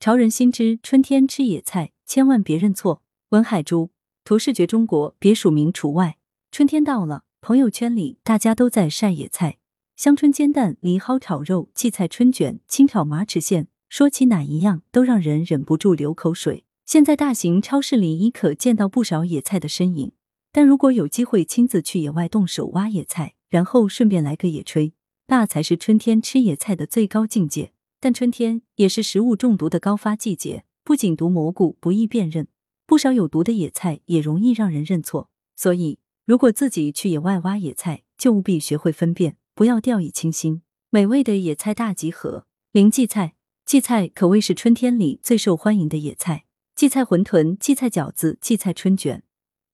潮人心知，春天吃野菜千万别认错。文海珠，图视觉中国，别署名除外。春天到了，朋友圈里大家都在晒野菜，香椿煎蛋、藜蒿炒肉、荠菜春卷、清炒马齿苋，说起哪一样都让人忍不住流口水。现在大型超市里已可见到不少野菜的身影，但如果有机会亲自去野外动手挖野菜，然后顺便来个野炊。那才是春天吃野菜的最高境界，但春天也是食物中毒的高发季节。不仅毒蘑菇不易辨认，不少有毒的野菜也容易让人认错。所以，如果自己去野外挖野菜，就务必学会分辨，不要掉以轻心。美味的野菜大集合，零荠菜。荠菜可谓是春天里最受欢迎的野菜，荠菜馄饨、荠菜饺子、荠菜春卷，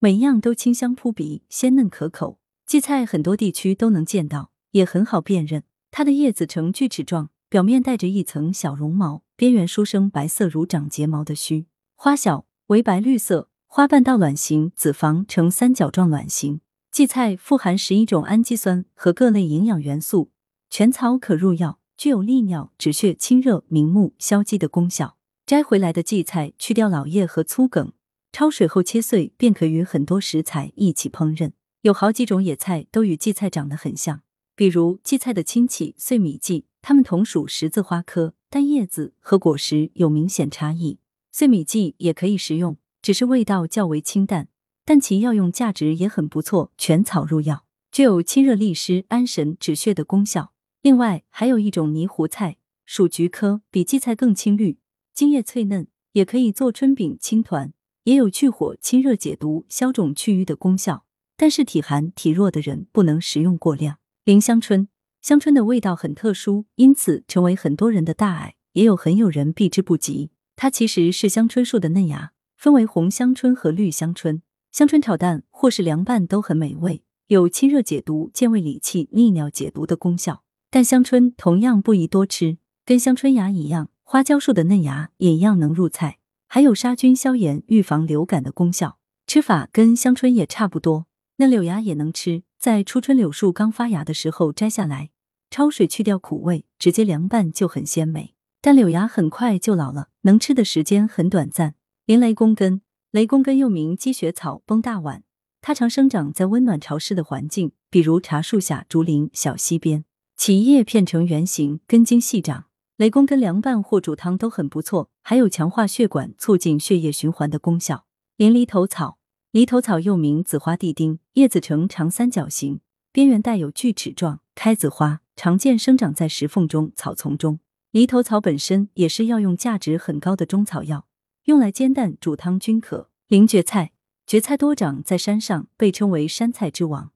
每样都清香扑鼻、鲜嫩可口。荠菜很多地区都能见到。也很好辨认，它的叶子呈锯齿状，表面带着一层小绒毛，边缘书生白色如长睫毛的须。花小，为白绿色，花瓣倒卵形，子房呈三角状卵形。荠菜富含十一种氨基酸和各类营养元素，全草可入药，具有利尿、止血、清热、明目、消积的功效。摘回来的荠菜去掉老叶和粗梗，焯水后切碎，便可与很多食材一起烹饪。有好几种野菜都与荠菜长得很像。比如荠菜的亲戚碎米荠，它们同属十字花科，但叶子和果实有明显差异。碎米荠也可以食用，只是味道较为清淡，但其药用价值也很不错，全草入药，具有清热利湿、安神止血的功效。另外还有一种泥糊菜，属菊科，比荠菜更青绿，茎叶脆嫩，也可以做春饼、青团，也有去火、清热解毒、消肿祛瘀的功效。但是体寒体弱的人不能食用过量。凌香椿，香椿的味道很特殊，因此成为很多人的大爱，也有很有人避之不及。它其实是香椿树的嫩芽，分为红香椿和绿香椿。香椿炒蛋或是凉拌都很美味，有清热解毒、健胃理气、利尿解毒的功效。但香椿同样不宜多吃，跟香椿芽一样，花椒树的嫩芽也一样能入菜，还有杀菌消炎、预防流感的功效。吃法跟香椿也差不多，嫩柳芽也能吃。在初春柳树刚发芽的时候摘下来，焯水去掉苦味，直接凉拌就很鲜美。但柳芽很快就老了，能吃的时间很短暂。林雷公根，雷公根又名积雪草、崩大碗，它常生长在温暖潮湿的环境，比如茶树下、竹林、小溪边。其叶片呈圆形，根茎细长。雷公根凉拌或煮汤都很不错，还有强化血管、促进血液循环的功效。林犁头草。犁头草又名紫花地丁，叶子呈长三角形，边缘带有锯齿状，开子花，常见生长在石缝中、草丛中。犁头草本身也是药用价值很高的中草药，用来煎蛋、煮汤均可。灵蕨菜，蕨菜多长在山上，被称为山菜之王，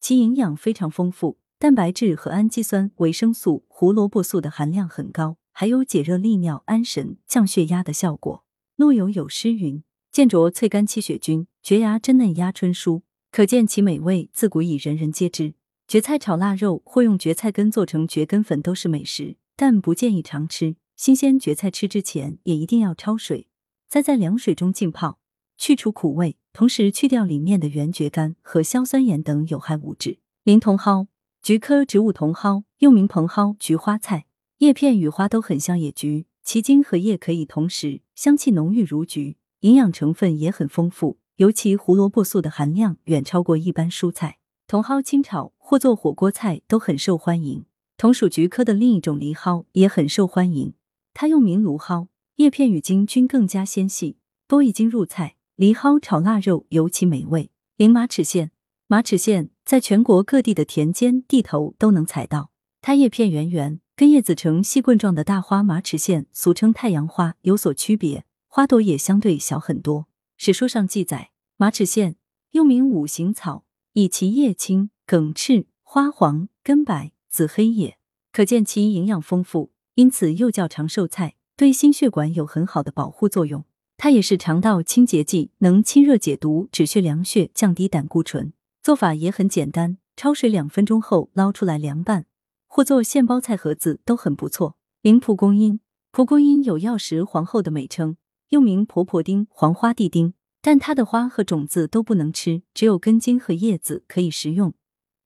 其营养非常丰富，蛋白质和氨基酸、维生素、胡萝卜素的含量很高，还有解热利尿、安神、降血压的效果。陆游有诗云。见着翠干七雪菌，蕨芽真嫩压春酥，可见其美味，自古已人人皆知。蕨菜炒腊肉或用蕨菜根做成蕨根粉都是美食，但不建议常吃。新鲜蕨菜吃之前也一定要焯水，再在凉水中浸泡，去除苦味，同时去掉里面的原蕨苷和硝酸盐等有害物质。林茼蒿，菊科植物茼蒿，又名蓬蒿、菊花菜，叶片与花都很像野菊，其茎和叶可以同食，香气浓郁如菊。营养成分也很丰富，尤其胡萝卜素的含量远超过一般蔬菜。茼蒿清炒或做火锅菜都很受欢迎。同属菊科的另一种藜蒿也很受欢迎，它又名芦蒿，叶片与茎均更加纤细，多已经入菜。藜蒿炒腊肉尤其美味。零马齿苋，马齿苋在全国各地的田间地头都能采到，它叶片圆圆，跟叶子呈细棍状的大花马齿苋，俗称太阳花，有所区别。花朵也相对小很多。史书上记载，马齿苋又名五行草，以其叶青、梗赤、花黄、根白、紫黑也，可见其营养丰富，因此又叫长寿菜，对心血管有很好的保护作用。它也是肠道清洁剂，能清热解毒、止血凉血、降低胆固醇。做法也很简单，焯水两分钟后捞出来凉拌，或做现包菜盒子都很不错。灵蒲公英，蒲公英有药食皇后的美称。又名婆婆丁、黄花地丁，但它的花和种子都不能吃，只有根茎和叶子可以食用。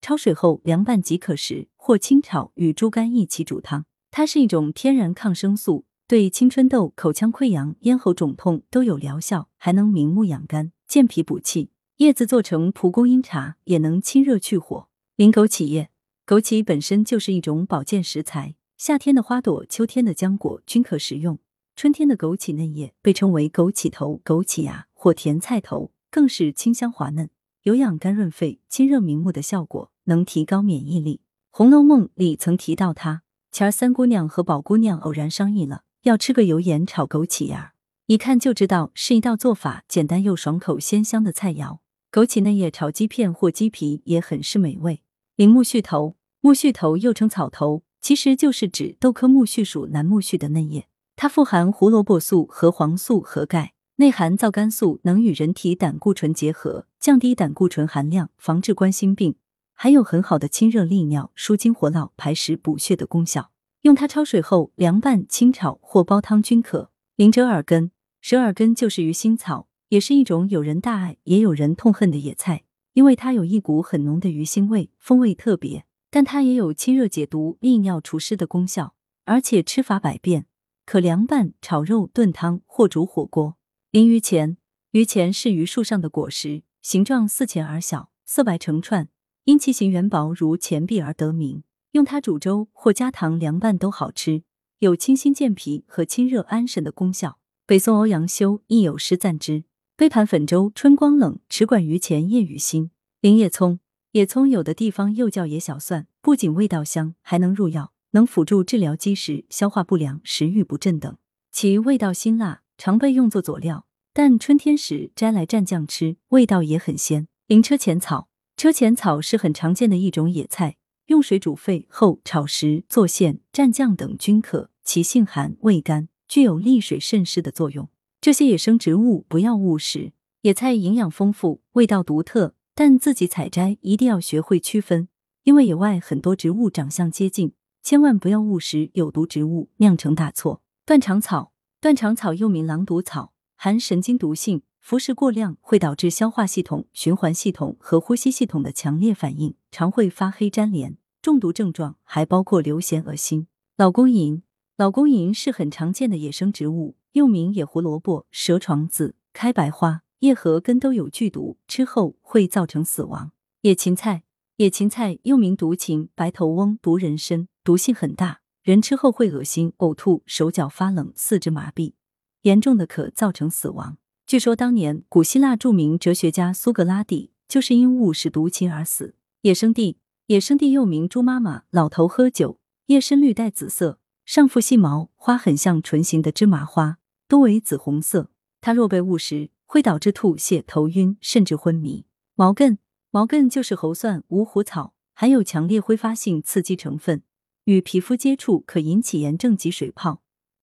焯水后凉拌即可食，或清炒与猪肝一起煮汤。它是一种天然抗生素，对。青春痘、口腔溃疡、咽喉肿痛都有疗效，还能明目养肝、健脾补气。叶子做成蒲公英茶也能清热去火。零枸杞叶，枸杞本身就是一种保健食材，夏天的花朵、秋天的浆果均可食用。春天的枸杞嫩叶被称为枸杞头、枸杞芽或甜菜头，更是清香滑嫩，有养肝润肺、清热明目的效果，能提高免疫力。《红楼梦》里曾提到它。前儿三姑娘和宝姑娘偶然商议了，要吃个油盐炒枸杞芽，一看就知道是一道做法简单又爽口鲜香的菜肴。枸杞嫩叶炒鸡片或鸡皮也很是美味。铃木絮头，木絮头又称草头，其实就是指豆科木絮属楠木絮的嫩叶。它富含胡萝卜素和黄素和钙，内含皂苷素，能与人体胆固醇结合，降低胆固醇含量，防治冠心病。还有很好的清热利尿、舒筋活络、排石补血的功效。用它焯水后凉拌、清炒或煲汤均可。灵折耳根，折耳根就是鱼腥草。也是一种有人大爱也有人痛恨的野菜，因为它有一股很浓的鱼腥味，风味特别。但它也有清热解毒、利尿除湿的功效，而且吃法百变，可凉拌、炒肉、炖汤或煮火锅。鳞鱼钱，鱼钱是榆树上的果实，形状似钱而小，色白成串，因其形圆薄如钱币而得名。用它煮粥或加糖凉拌都好吃，有清心健脾和清热安神的功效。北宋欧阳修亦有诗赞之。杯盘粉粥春光冷，池馆鱼钱夜雨新。林叶葱，野葱有的地方又叫野小蒜，不仅味道香，还能入药，能辅助治疗积食、消化不良、食欲不振等。其味道辛辣，常被用作佐料，但春天时摘来蘸酱吃，味道也很鲜。灵车前草，车前草是很常见的一种野菜，用水煮沸后炒食、做馅、蘸酱等均可。其性寒，味甘，具有利水渗湿的作用。这些野生植物不要误食，野菜营养丰富，味道独特，但自己采摘一定要学会区分，因为野外很多植物长相接近，千万不要误食有毒植物，酿成大错。断肠草，断肠草又名狼毒草，含神经毒性，服食过量会导致消化系统、循环系统和呼吸系统的强烈反应，常会发黑粘连。中毒症状还包括流涎、恶心。老公银，老公银是很常见的野生植物。又名野胡萝卜、蛇床子、开白花，叶和根都有剧毒，吃后会造成死亡。野芹菜，野芹菜又名毒芹、白头翁、毒人参，毒性很大，人吃后会恶心、呕吐、手脚发冷、四肢麻痹，严重的可造成死亡。据说当年古希腊著名哲学家苏格拉底就是因误食毒芹而死。野生地，野生地又名猪妈妈、老头喝酒，叶深绿带紫色，上腹细毛，花很像唇形的芝麻花。多为紫红色，它若被误食，会导致吐泻、头晕，甚至昏迷。毛茛，毛茛就是猴蒜、五虎草，含有强烈挥发性刺激成分，与皮肤接触可引起炎症及水泡，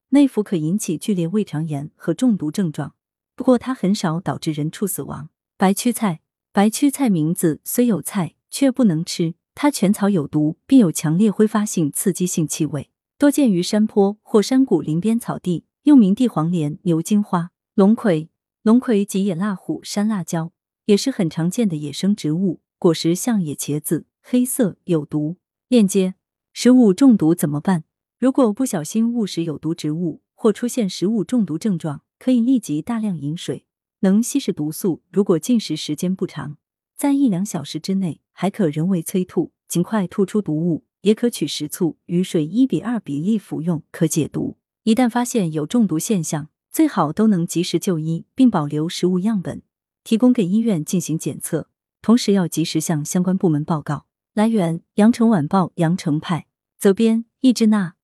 内服可引起剧烈胃肠炎和中毒症状。不过它很少导致人畜死亡。白屈菜，白屈菜名字虽有菜，却不能吃，它全草有毒，并有强烈挥发性刺激性气味，多见于山坡或山谷林边草地。又名地黄连、牛金花、龙葵。龙葵及野辣虎、山辣椒，也是很常见的野生植物。果实像野茄子，黑色，有毒。链接：食物中毒怎么办？如果不小心误食有毒植物或出现食物中毒症状，可以立即大量饮水，能稀释毒素。如果进食时间不长，在一两小时之内，还可人为催吐，尽快吐出毒物。也可取食醋与水一比二比例服用，可解毒。一旦发现有中毒现象，最好都能及时就医，并保留食物样本，提供给医院进行检测。同时要及时向相关部门报告。来源：羊城晚报羊城派，责编：易志娜。